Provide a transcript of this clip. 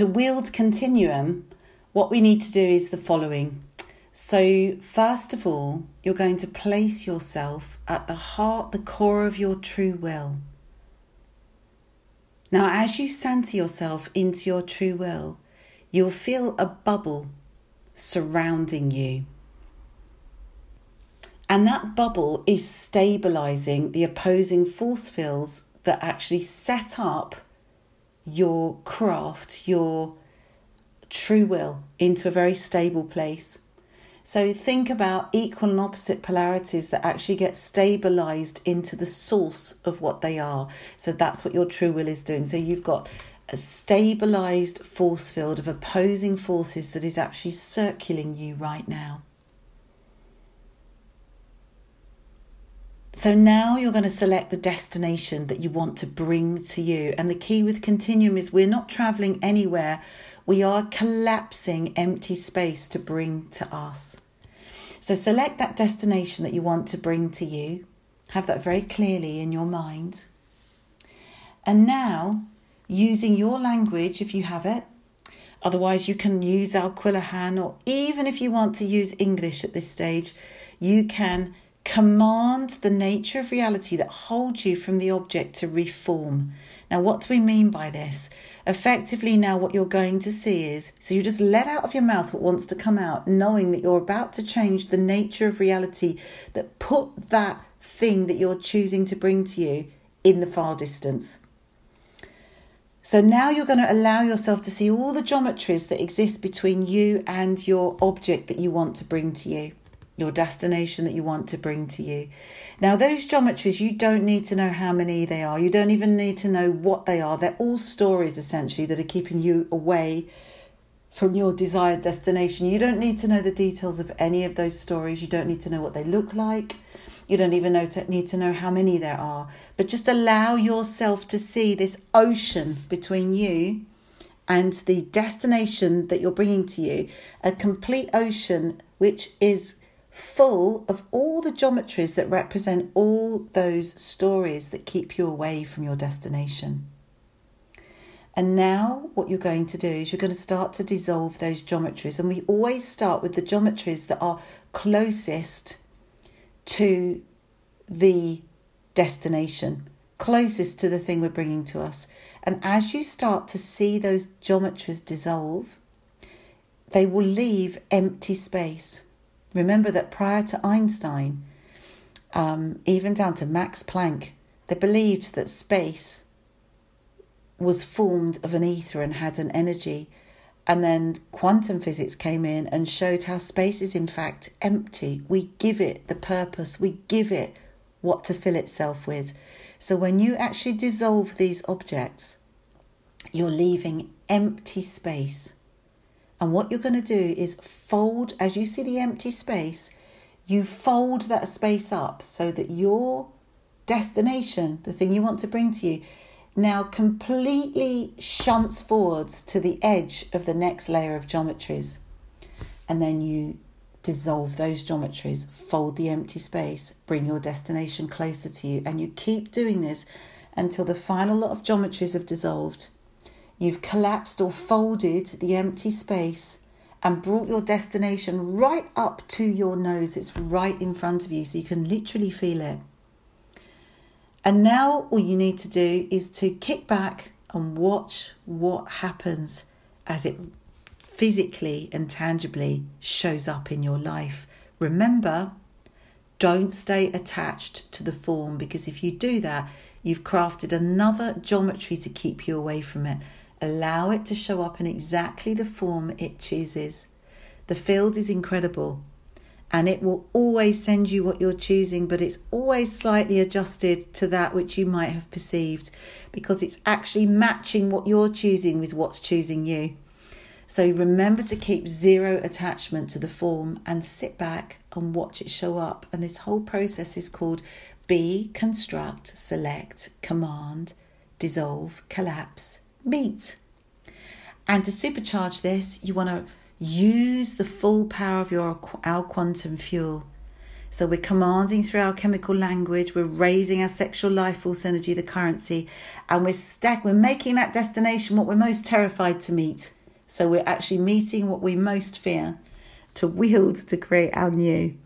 to wield continuum, what we need to do is the following. So, first of all, you're going to place yourself at the heart, the core of your true will. Now, as you center yourself into your true will, you'll feel a bubble surrounding you. And that bubble is stabilizing the opposing force fields that actually set up your craft, your true will into a very stable place. So think about equal and opposite polarities that actually get stabilized into the source of what they are. So that's what your true will is doing. So you've got a stabilized force field of opposing forces that is actually circling you right now. So now you're going to select the destination that you want to bring to you. And the key with continuum is we're not traveling anywhere, we are collapsing empty space to bring to us. So select that destination that you want to bring to you. Have that very clearly in your mind. And now, using your language, if you have it, otherwise you can use Alquilahan, or even if you want to use English at this stage, you can command the nature of reality that holds you from the object to reform. Now, what do we mean by this? Effectively, now what you're going to see is so you just let out of your mouth what wants to come out, knowing that you're about to change the nature of reality that put that thing that you're choosing to bring to you in the far distance. So now you're going to allow yourself to see all the geometries that exist between you and your object that you want to bring to you your destination that you want to bring to you. Now, those geometries, you don't need to know how many they are. You don't even need to know what they are. They're all stories essentially that are keeping you away from your desired destination. You don't need to know the details of any of those stories. You don't need to know what they look like. You don't even to, need to know how many there are. But just allow yourself to see this ocean between you and the destination that you're bringing to you, a complete ocean which is full of all the geometries that represent all those stories that keep you away from your destination. And now, what you're going to do is you're going to start to dissolve those geometries. And we always start with the geometries that are closest to the destination, closest to the thing we're bringing to us. And as you start to see those geometries dissolve, they will leave empty space. Remember that prior to Einstein, um, even down to Max Planck, they believed that space was formed of an ether and had an energy. And then quantum physics came in and showed how space is in fact empty. We give it the purpose, we give it what to fill itself with. So when you actually dissolve these objects, you're leaving empty space. And what you're going to do is fold, as you see the empty space, you fold that space up so that your destination, the thing you want to bring to you, now completely shunts forwards to the edge of the next layer of geometries. And then you dissolve those geometries, fold the empty space, bring your destination closer to you, and you keep doing this until the final lot of geometries have dissolved You've collapsed or folded the empty space and brought your destination right up to your nose. It's right in front of you, so you can literally feel it. And now, all you need to do is to kick back and watch what happens as it physically and tangibly shows up in your life. Remember, don't stay attached to the form because if you do that, you've crafted another geometry to keep you away from it. Allow it to show up in exactly the form it chooses. The field is incredible and it will always send you what you're choosing, but it's always slightly adjusted to that which you might have perceived because it's actually matching what you're choosing with what's choosing you. So remember to keep zero attachment to the form and sit back and watch it show up. And this whole process is called be, construct, select, command, dissolve, collapse, meet. And to supercharge this, you want to use the full power of your our quantum fuel. So we're commanding through our chemical language, we're raising our sexual life force energy, the currency, and we're stack we're making that destination what we're most terrified to meet. So we're actually meeting what we most fear to wield to create our new.